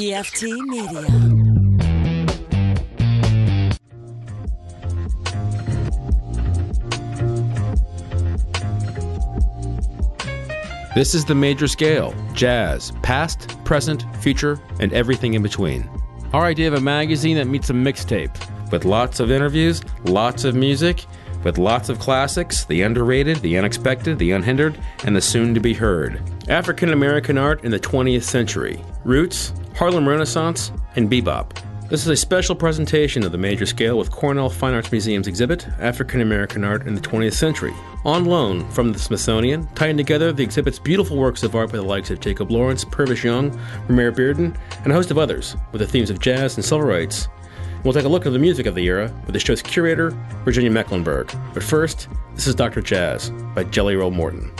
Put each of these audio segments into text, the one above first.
PFT Media. This is the major scale jazz, past, present, future, and everything in between. Our idea of a magazine that meets a mixtape with lots of interviews, lots of music, with lots of classics the underrated, the unexpected, the unhindered, and the soon to be heard. African American art in the 20th century roots, Harlem Renaissance, and bebop. This is a special presentation of the major scale with Cornell Fine Arts Museum's exhibit, African American Art in the 20th Century. On loan from the Smithsonian, tying together the exhibit's beautiful works of art by the likes of Jacob Lawrence, Purvis Young, Romare Bearden, and a host of others, with the themes of jazz and civil rights. We'll take a look at the music of the era with the show's curator, Virginia Mecklenburg. But first, this is Dr. Jazz by Jelly Roll Morton.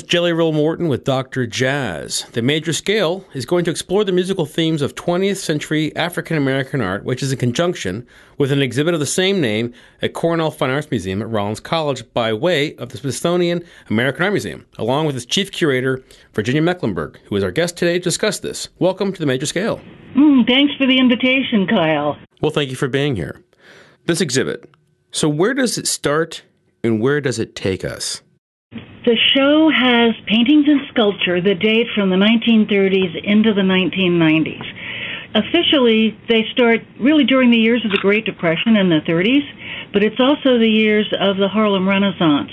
Was Jelly Roll Morton with Dr. Jazz. The major scale is going to explore the musical themes of 20th century African American art, which is in conjunction with an exhibit of the same name at Cornell Fine Arts Museum at Rollins College by way of the Smithsonian American Art Museum, along with its chief curator, Virginia Mecklenburg, who is our guest today to discuss this. Welcome to the major scale. Mm, thanks for the invitation, Kyle. Well, thank you for being here. This exhibit. So, where does it start and where does it take us? The show has paintings and sculpture that date from the 1930s into the 1990s. Officially, they start really during the years of the Great Depression in the 30s, but it's also the years of the Harlem Renaissance.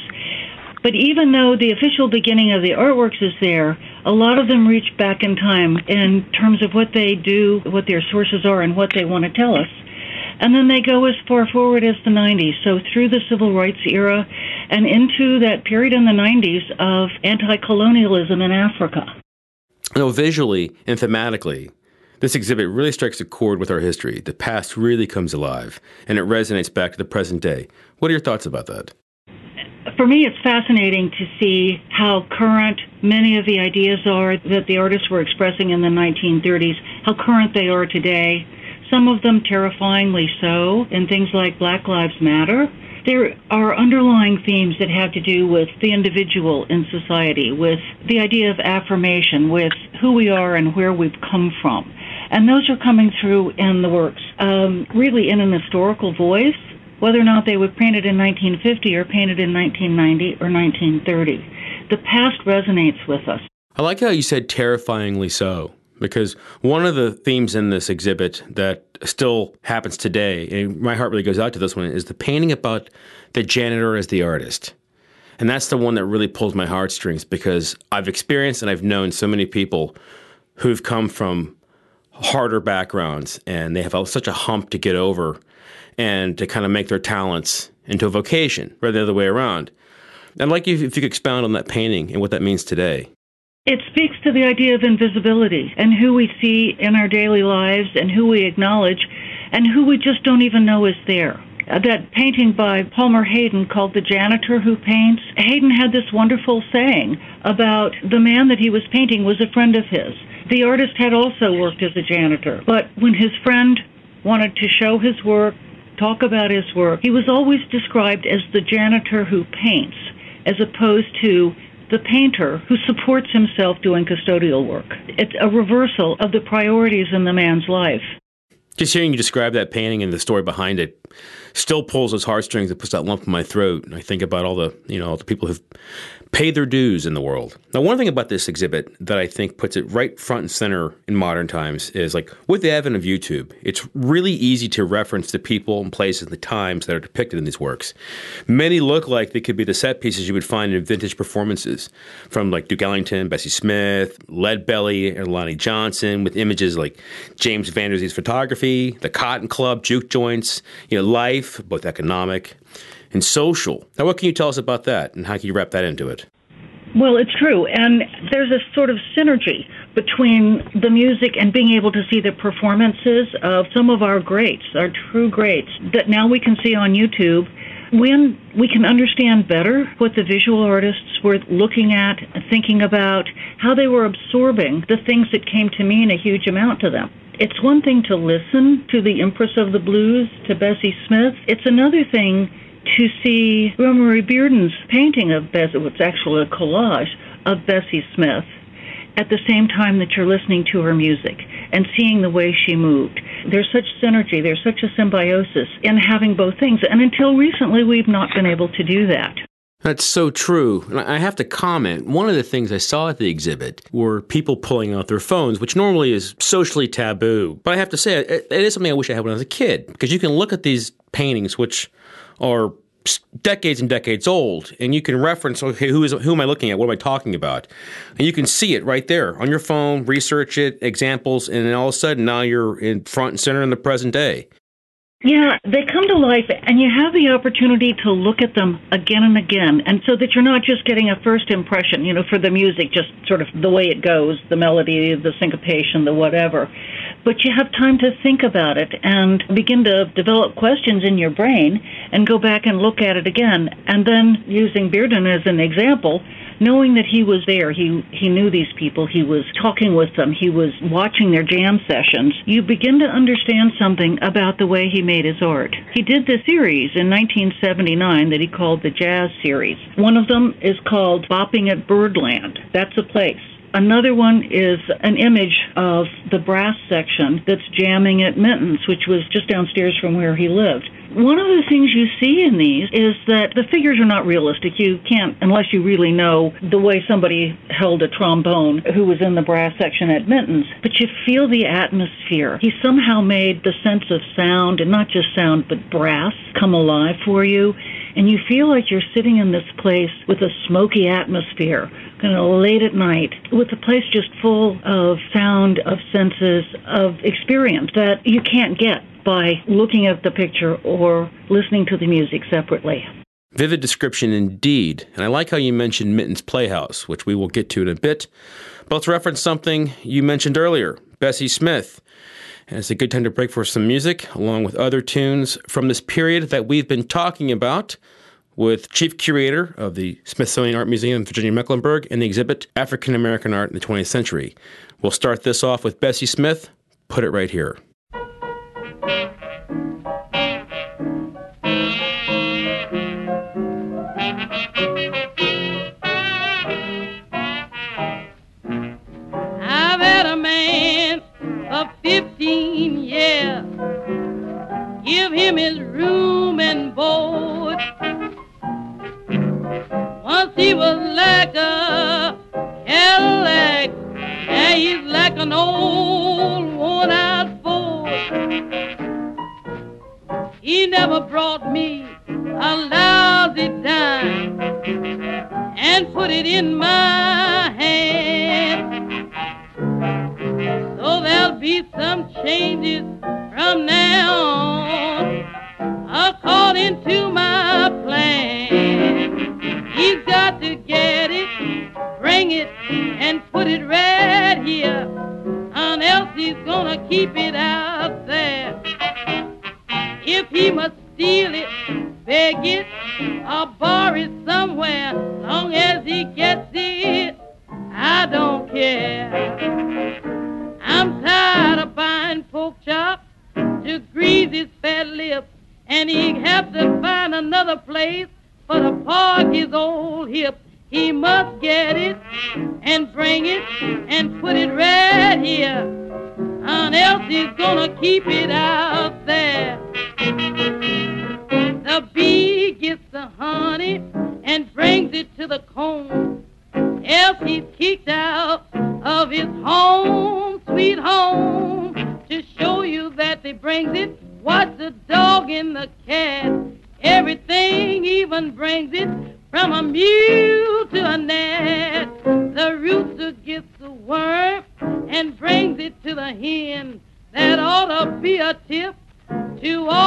But even though the official beginning of the artworks is there, a lot of them reach back in time in terms of what they do, what their sources are, and what they want to tell us. And then they go as far forward as the 90s, so through the civil rights era and into that period in the 90s of anti colonialism in Africa. You visually and thematically, this exhibit really strikes a chord with our history. The past really comes alive, and it resonates back to the present day. What are your thoughts about that? For me, it's fascinating to see how current many of the ideas are that the artists were expressing in the 1930s, how current they are today, some of them terrifyingly so, in things like Black Lives Matter. There are underlying themes that have to do with the individual in society, with the idea of affirmation, with who we are and where we've come from. And those are coming through in the works, um, really in an historical voice, whether or not they were painted in 1950 or painted in 1990 or 1930. The past resonates with us. I like how you said terrifyingly so because one of the themes in this exhibit that still happens today, and my heart really goes out to this one, is the painting about the janitor as the artist. And that's the one that really pulls my heartstrings because I've experienced and I've known so many people who've come from harder backgrounds and they have such a hump to get over and to kind of make their talents into a vocation rather than the other way around. I'd like you if you could expound on that painting and what that means today. It speaks to the idea of invisibility and who we see in our daily lives and who we acknowledge and who we just don't even know is there. Uh, that painting by Palmer Hayden called The Janitor Who Paints, Hayden had this wonderful saying about the man that he was painting was a friend of his. The artist had also worked as a janitor, but when his friend wanted to show his work, talk about his work, he was always described as the janitor who paints, as opposed to the painter who supports himself doing custodial work. It's a reversal of the priorities in the man's life. Just hearing you describe that painting and the story behind it still pulls those heartstrings and puts that lump in my throat. And I think about all the, you know, all the people who've paid their dues in the world. Now, one thing about this exhibit that I think puts it right front and center in modern times is like with the advent of YouTube, it's really easy to reference the people and places and the times that are depicted in these works. Many look like they could be the set pieces you would find in vintage performances from like Duke Ellington, Bessie Smith, Leadbelly, and Lonnie Johnson with images like James Van Der Zee's photography, the Cotton Club, juke joints, you know, life, both economic and social. Now, what can you tell us about that, and how can you wrap that into it? Well, it's true. And there's a sort of synergy between the music and being able to see the performances of some of our greats, our true greats, that now we can see on YouTube. When we can understand better what the visual artists were looking at, thinking about, how they were absorbing the things that came to mean a huge amount to them. It's one thing to listen to the Empress of the Blues, to Bessie Smith. It's another thing to see Romare Bearden's painting of Bessie, it's actually a collage of Bessie Smith, at the same time that you're listening to her music and seeing the way she moved. There's such synergy, there's such a symbiosis in having both things. And until recently, we've not been able to do that. That's so true. And I have to comment. One of the things I saw at the exhibit were people pulling out their phones, which normally is socially taboo. But I have to say, it is something I wish I had when I was a kid because you can look at these paintings, which are decades and decades old, and you can reference okay, who is who am I looking at? What am I talking about? And you can see it right there on your phone, research it, examples, and then all of a sudden now you're in front and center in the present day. Yeah, they come to life, and you have the opportunity to look at them again and again, and so that you're not just getting a first impression, you know, for the music, just sort of the way it goes, the melody, the syncopation, the whatever. But you have time to think about it and begin to develop questions in your brain and go back and look at it again. And then, using Bearden as an example, knowing that he was there, he he knew these people, he was talking with them, he was watching their jam sessions. You begin to understand something about the way he made his art. He did this series in 1979 that he called the Jazz series. One of them is called Bopping at Birdland. That's a place. Another one is an image of the brass section that's jamming at Minton's, which was just downstairs from where he lived. One of the things you see in these is that the figures are not realistic. You can't, unless you really know the way somebody held a trombone who was in the brass section at Minton's, but you feel the atmosphere. He somehow made the sense of sound, and not just sound, but brass, come alive for you. And you feel like you're sitting in this place with a smoky atmosphere, kind of late at night, with the place just full of sound, of senses, of experience that you can't get by looking at the picture or listening to the music separately. Vivid description indeed. And I like how you mentioned Minton's Playhouse, which we will get to in a bit. Let's reference something you mentioned earlier Bessie Smith. And it's a good time to break for some music, along with other tunes from this period that we've been talking about with chief curator of the Smithsonian Art Museum, Virginia Mecklenburg, and the exhibit African American Art in the 20th Century. We'll start this off with Bessie Smith. Put it right here. Of 15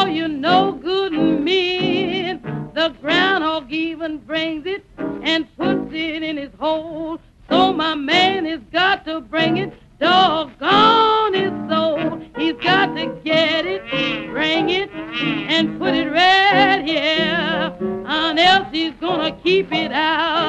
you know good men. The groundhog even brings it and puts it in his hole. So my man has got to bring it. Doggone his soul. He's got to get it, bring it, and put it right here. Else he's gonna keep it out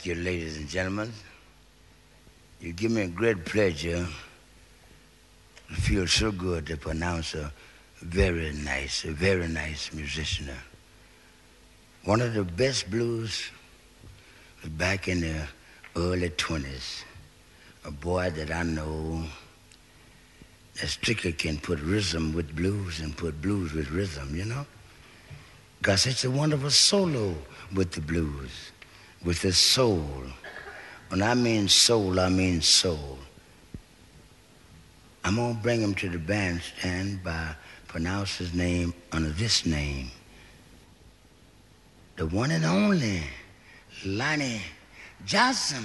Thank you, ladies and gentlemen. You give me a great pleasure. It feels so good to pronounce a very nice, a very nice musician. One of the best blues back in the early 20s. A boy that I know that strictly can put rhythm with blues and put blues with rhythm, you know? Because it's a wonderful solo with the blues, with the soul. When I mean soul, I mean soul. I'm going to bring him to the bandstand by pronounce his name under this name. The one and only Lonnie Johnson.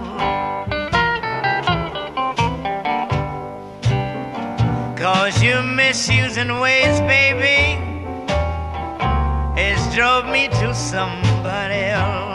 Cause your misusing ways, baby, has drove me to somebody else.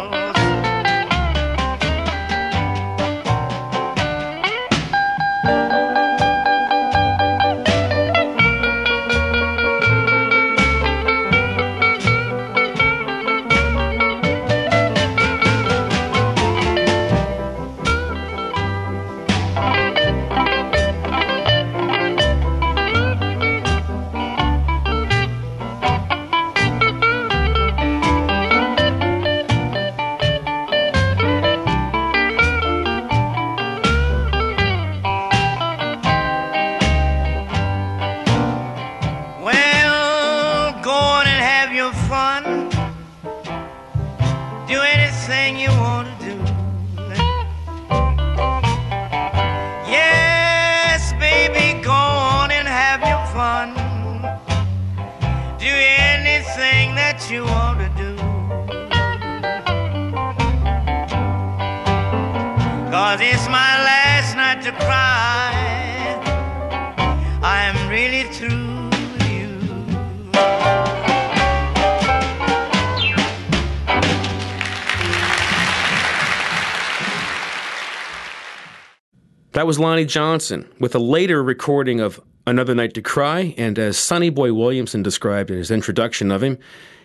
That was Lonnie Johnson with a later recording of Another Night to Cry, and as Sonny Boy Williamson described in his introduction of him,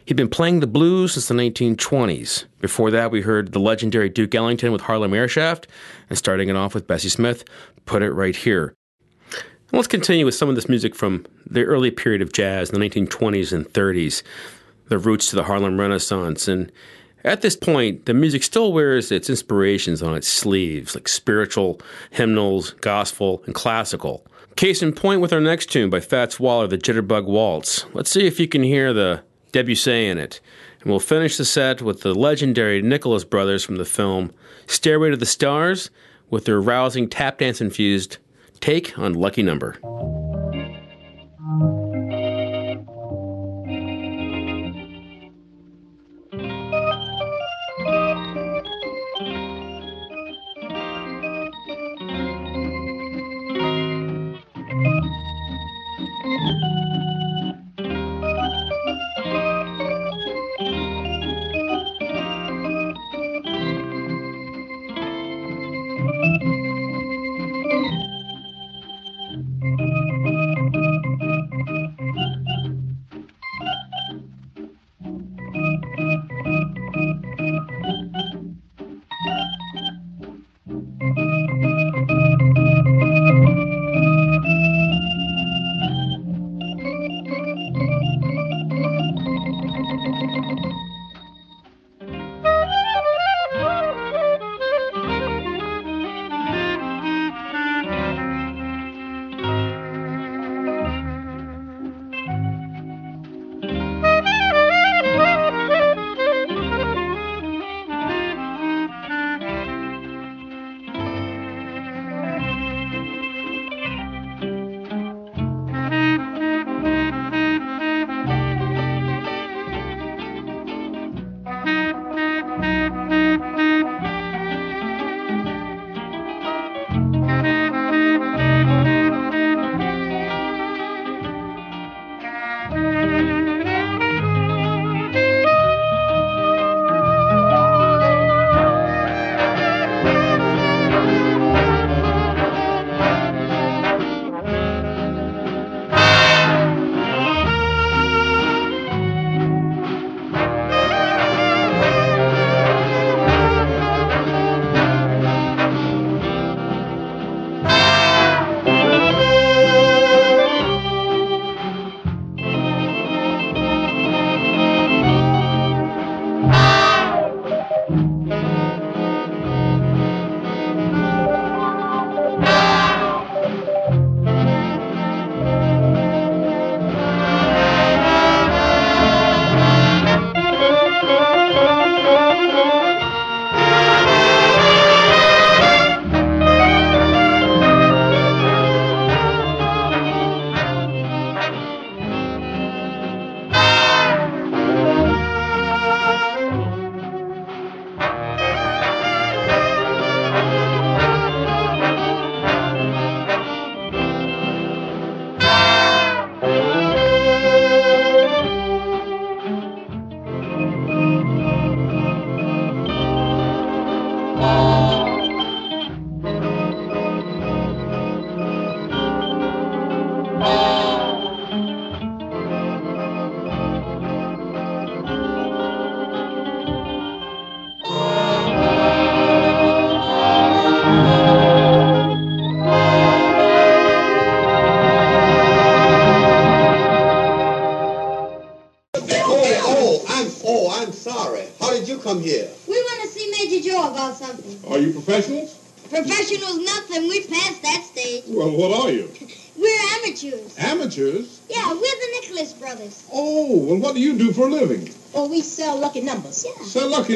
he'd been playing the blues since the 1920s. Before that, we heard the legendary Duke Ellington with Harlem Airshaft, and starting it off with Bessie Smith, Put It Right Here. And let's continue with some of this music from the early period of jazz, the 1920s and 30s, the roots to the Harlem Renaissance, and At this point, the music still wears its inspirations on its sleeves, like spiritual, hymnals, gospel, and classical. Case in point with our next tune by Fats Waller, the Jitterbug Waltz. Let's see if you can hear the Debussy in it. And we'll finish the set with the legendary Nicholas Brothers from the film Stairway to the Stars with their rousing tap dance infused take on Lucky Number.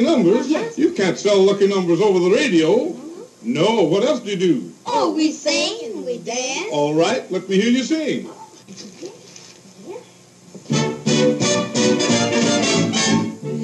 Lucky numbers? Yes. You can't sell lucky numbers over the radio. Mm-hmm. No, what else do you do? Oh, we sing and we dance. All right, let me hear you sing.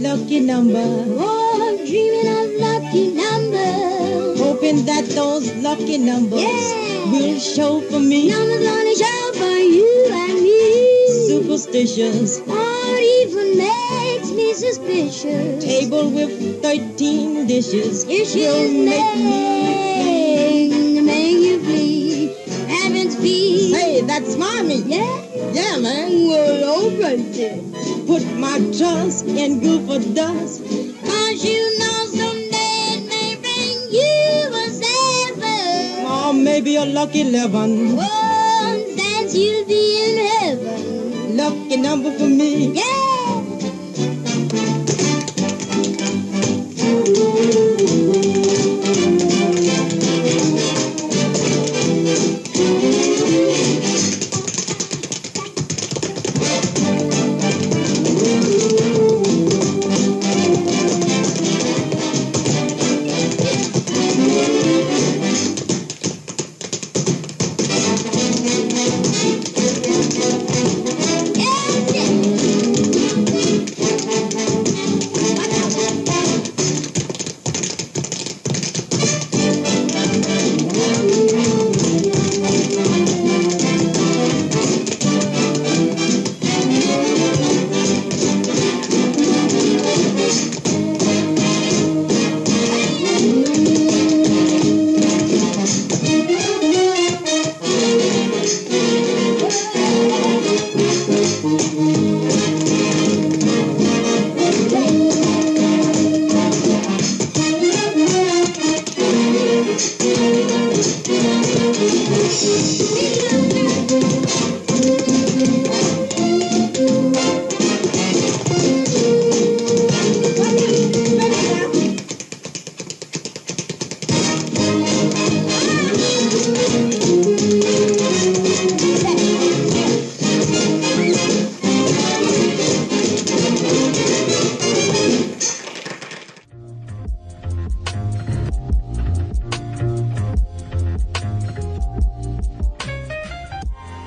Lucky number, Oh, I'm dreaming of lucky numbers. hoping that those lucky numbers Yeah. will show for me. Numbers gonna show for you and me. Superstitious What even makes me suspicious? table with 13 dishes Dishes will make me. make, you flee. Heaven's. Hey, that's my meat. Yeah. Yeah, man. Well, all right then. Put my trust in Goofer Dust. Cause you know someday it may bring you a seven. Or maybe a lucky 11. Oh, Call your number for me. Yeah.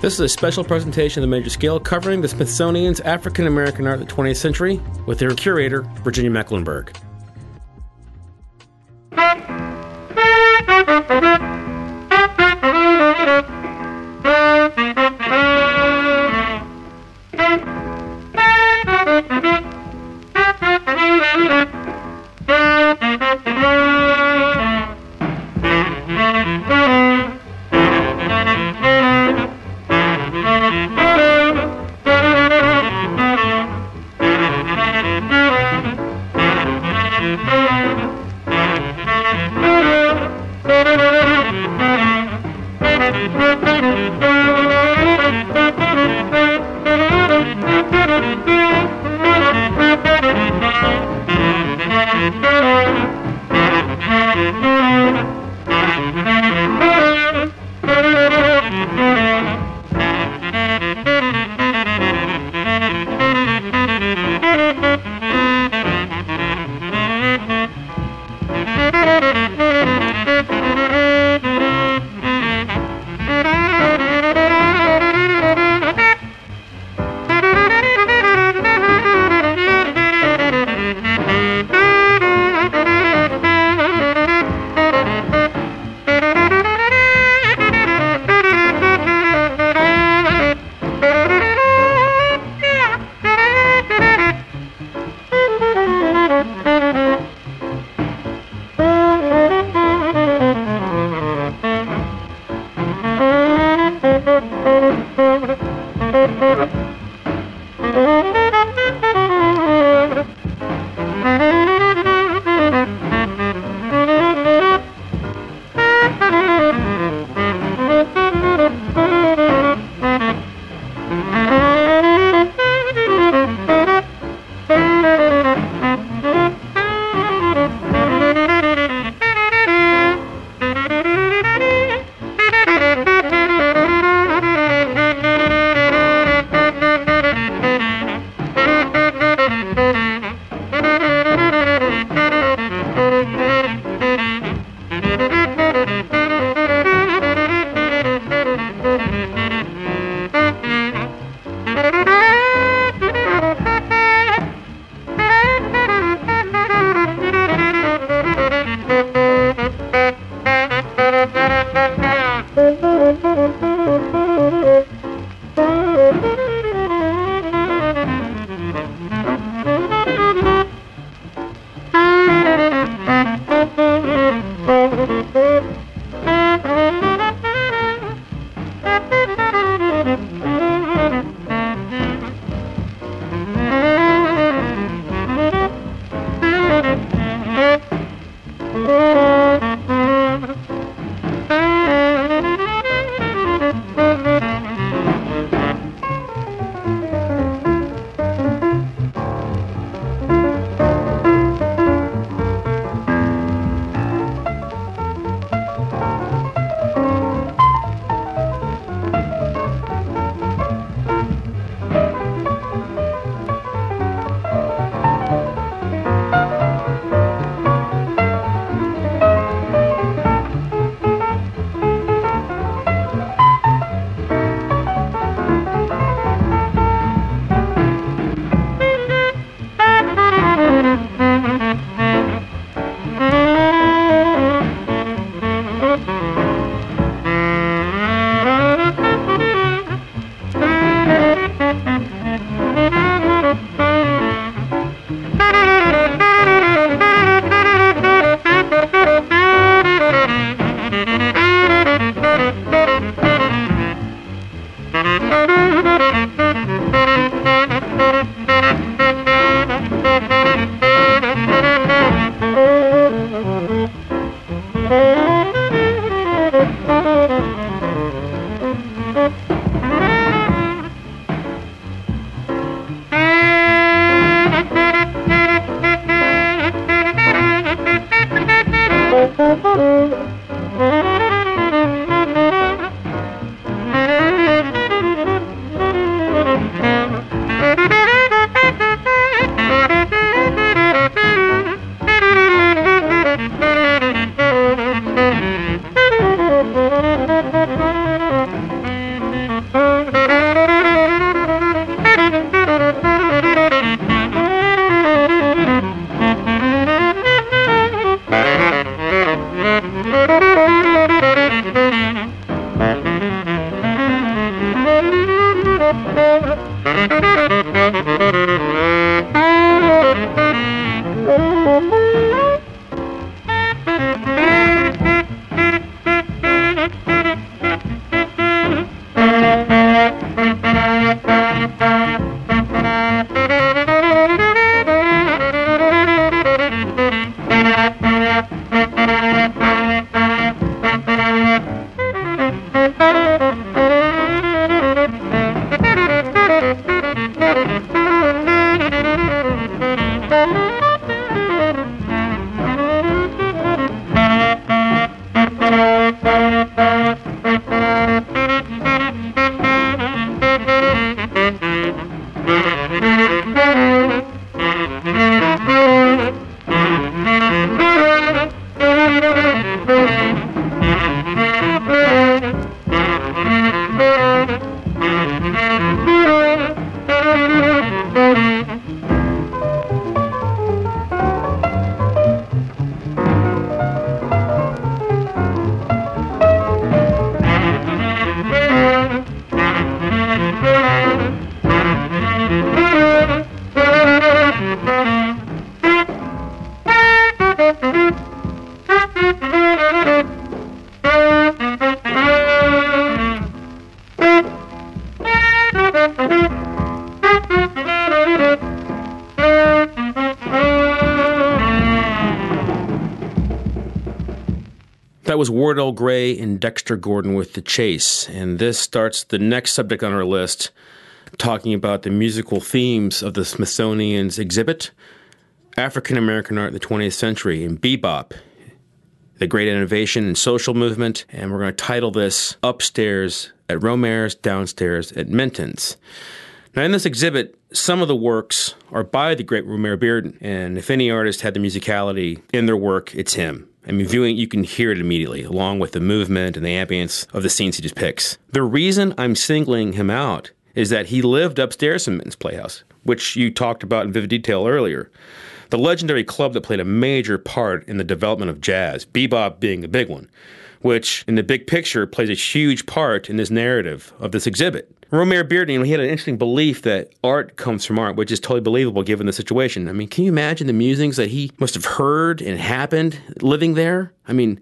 This is a special presentation of the major scale covering the Smithsonian's African American art of the 20th century with their curator, Virginia Mecklenburg. Thank you. Wardell Gray and Dexter Gordon with The Chase. And this starts the next subject on our list, talking about the musical themes of the Smithsonian's exhibit, African American Art in the 20th Century, and bebop, the great innovation and social movement. And we're going to title this Upstairs at Romare's, Downstairs at Minton's. Now, in this exhibit, some of the works are by the great Romare Bearden, and if any artist had the musicality in their work, it's him. I mean, viewing, you can hear it immediately, along with the movement and the ambience of the scenes he depicts. The reason I'm singling him out is that he lived upstairs in Minton's Playhouse, which you talked about in vivid detail earlier. The legendary club that played a major part in the development of jazz, bebop being a big one, which in the big picture plays a huge part in this narrative of this exhibit. Romare Bearden, you know, he had an interesting belief that art comes from art, which is totally believable given the situation. I mean, can you imagine the musings that he must have heard and happened living there? I mean,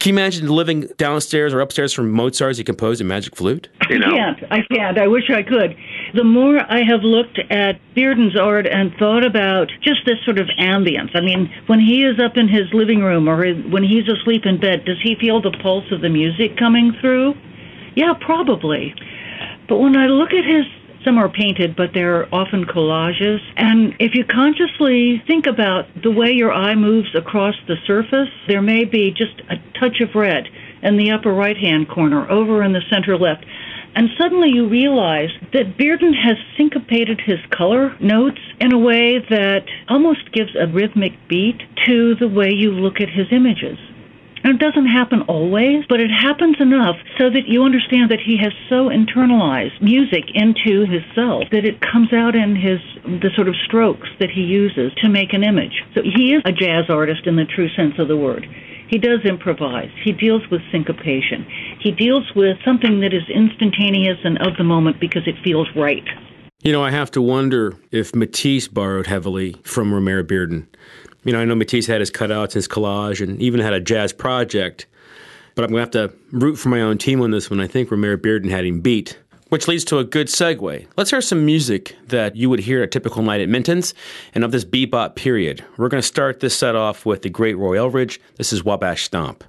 can you imagine living downstairs or upstairs from Mozart as he composed a magic flute? I can't. I can't. I wish I could. The more I have looked at Bearden's art and thought about just this sort of ambience. I mean, when he is up in his living room or when he's asleep in bed, does he feel the pulse of the music coming through? Yeah, probably. But when I look at his some are painted, but they're often collages. And if you consciously think about the way your eye moves across the surface, there may be just a touch of red in the upper right hand corner, over in the center left. And suddenly you realize that Bearden has syncopated his color notes in a way that almost gives a rhythmic beat to the way you look at his images. And it doesn't happen always, but it happens enough so that you understand that he has so internalized music into his self that it comes out in his the sort of strokes that he uses to make an image. So he is a jazz artist in the true sense of the word. He does improvise. He deals with syncopation. He deals with something that is instantaneous and of the moment because it feels right. You know, I have to wonder if Matisse borrowed heavily from Romare Bearden. You know, I know Matisse had his cutouts, his collage, and even had a jazz project. But I'm going to have to root for my own team on this one. I think Romare Bearden had him beat. Which leads to a good segue. Let's hear some music that you would hear a typical night at Minton's and of this bebop period. We're going to start this set off with the great Roy Eldridge. This is Wabash Stomp.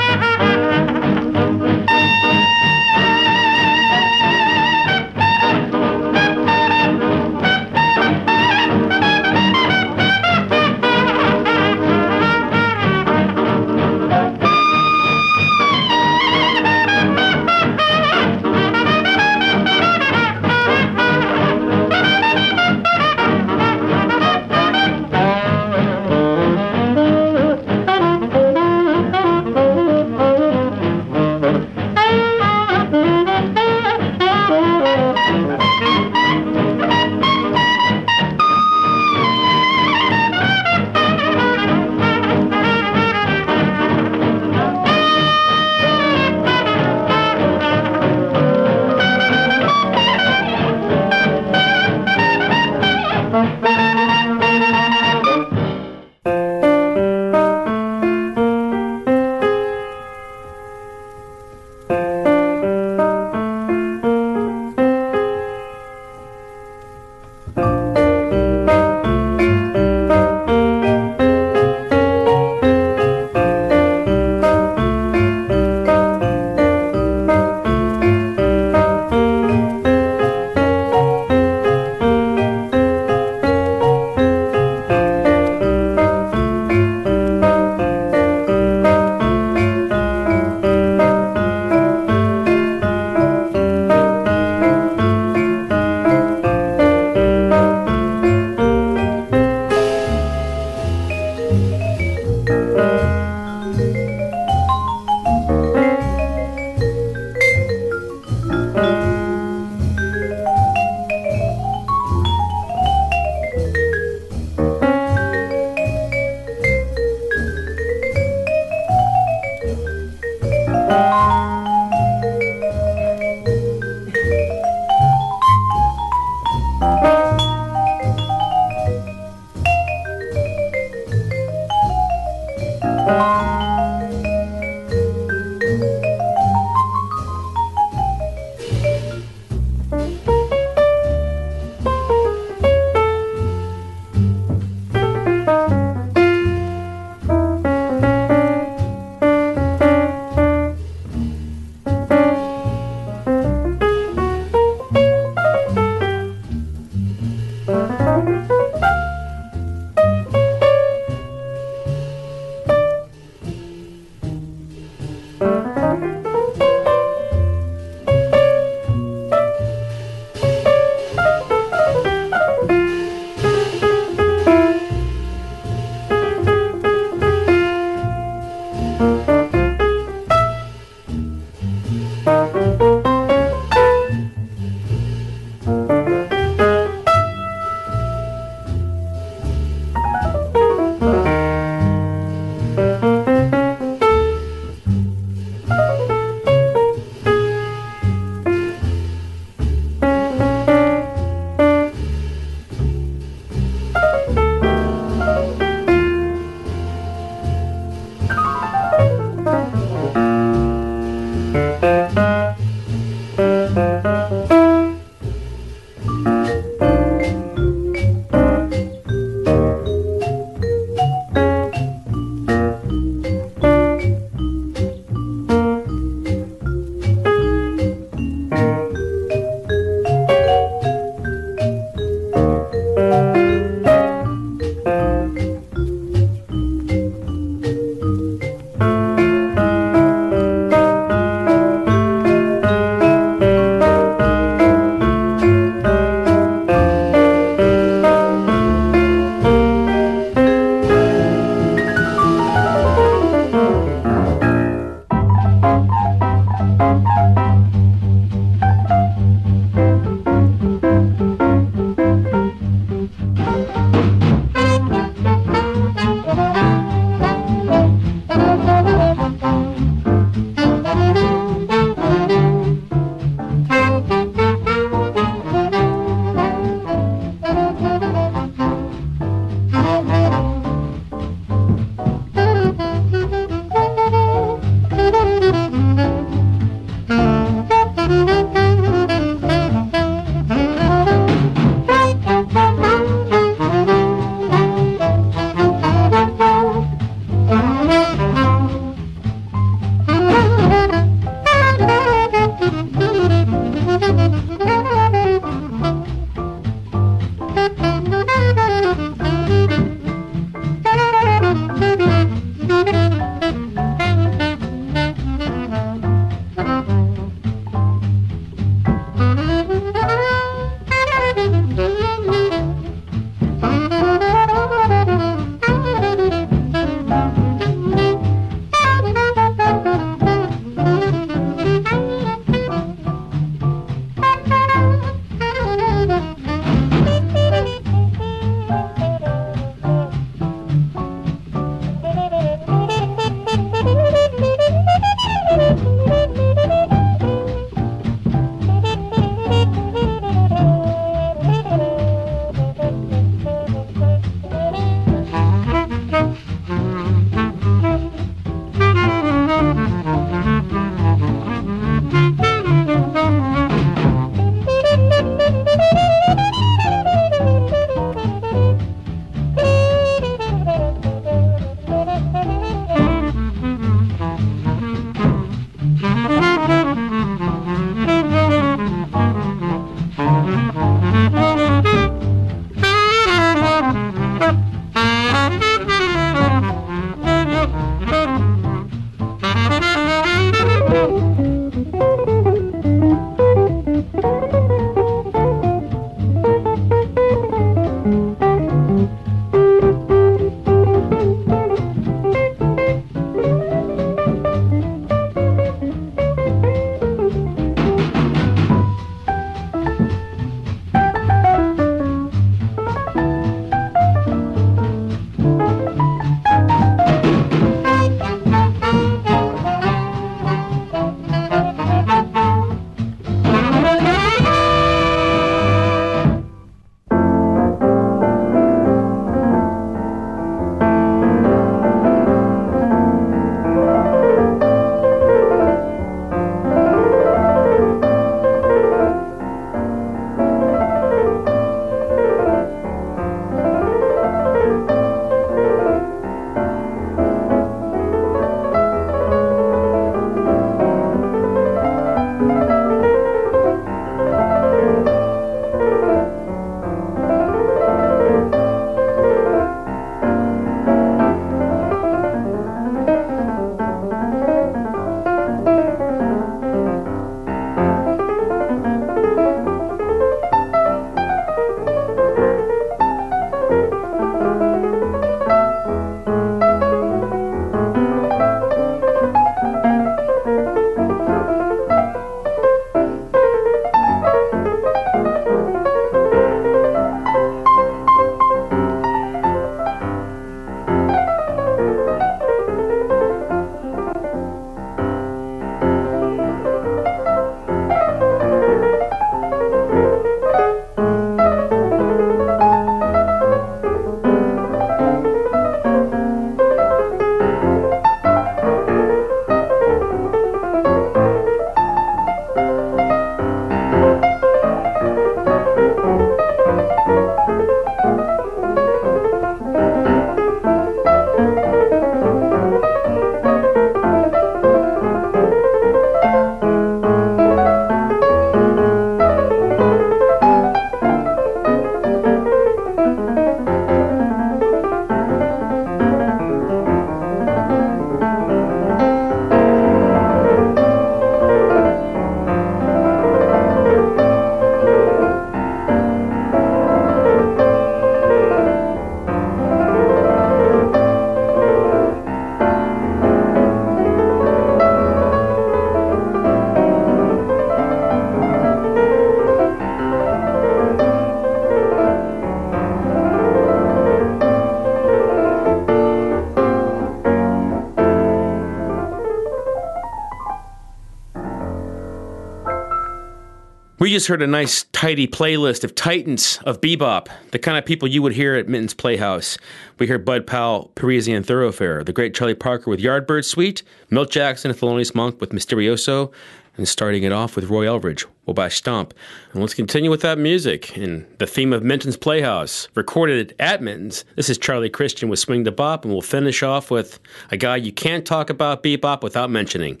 Just heard a nice, tidy playlist of titans of bebop, the kind of people you would hear at Minton's Playhouse. We heard Bud Powell, Parisian Thoroughfare, the great Charlie Parker with Yardbird Suite, Milt Jackson and Thelonious Monk with Mysterioso, and starting it off with Roy Eldridge, Wabash Stomp. And let's continue with that music and the theme of Minton's Playhouse, recorded at Minton's. This is Charlie Christian with Swing the Bop, and we'll finish off with a guy you can't talk about bebop without mentioning.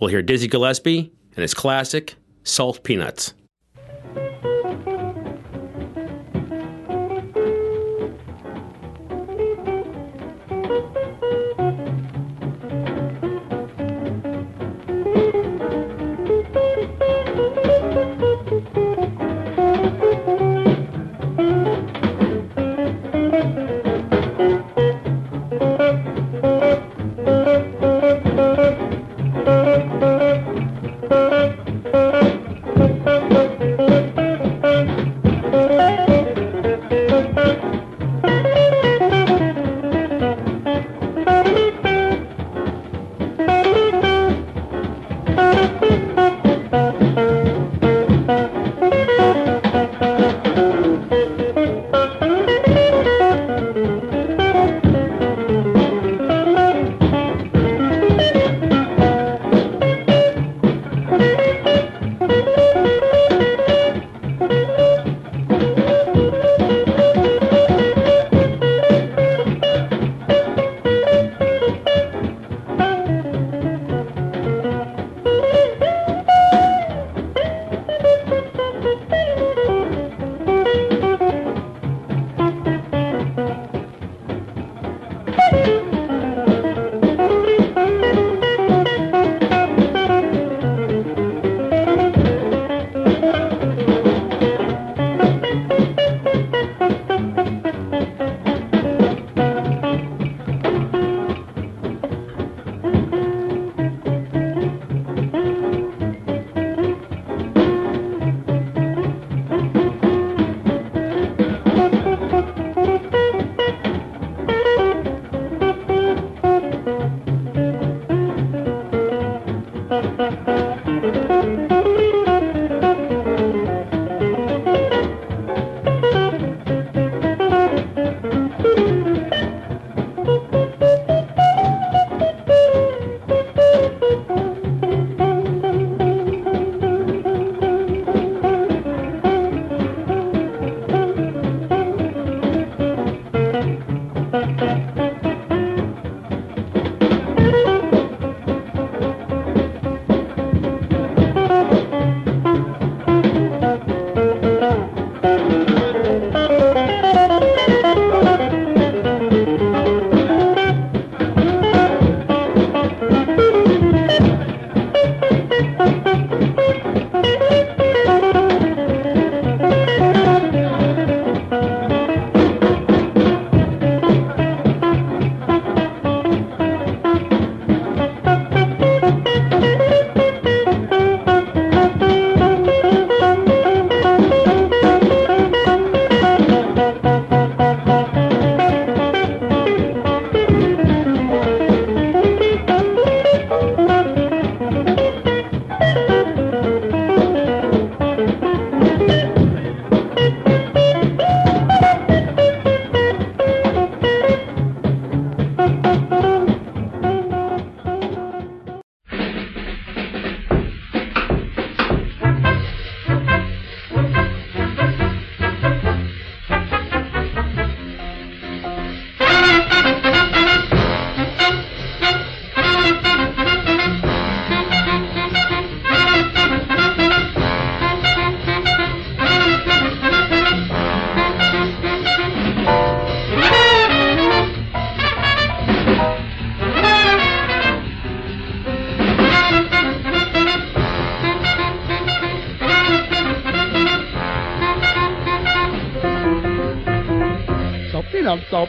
We'll hear Dizzy Gillespie and his classic, Salt Peanuts.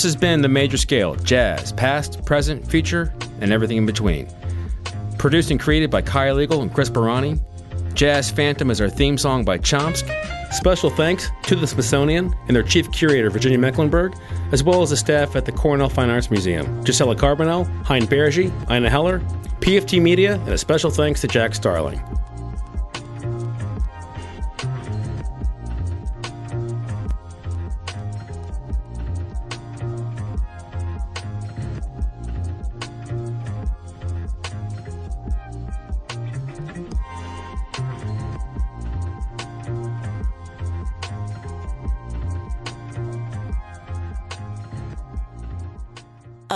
This has been the major scale jazz, past, present, future, and everything in between. Produced and created by Kyle Eagle and Chris Barani. Jazz Phantom is our theme song by Chomsk. Special thanks to the Smithsonian and their chief curator, Virginia Mecklenburg, as well as the staff at the Cornell Fine Arts Museum, Gisela Carbonell, Hein Bergy, Ina Heller, PFT Media, and a special thanks to Jack Starling.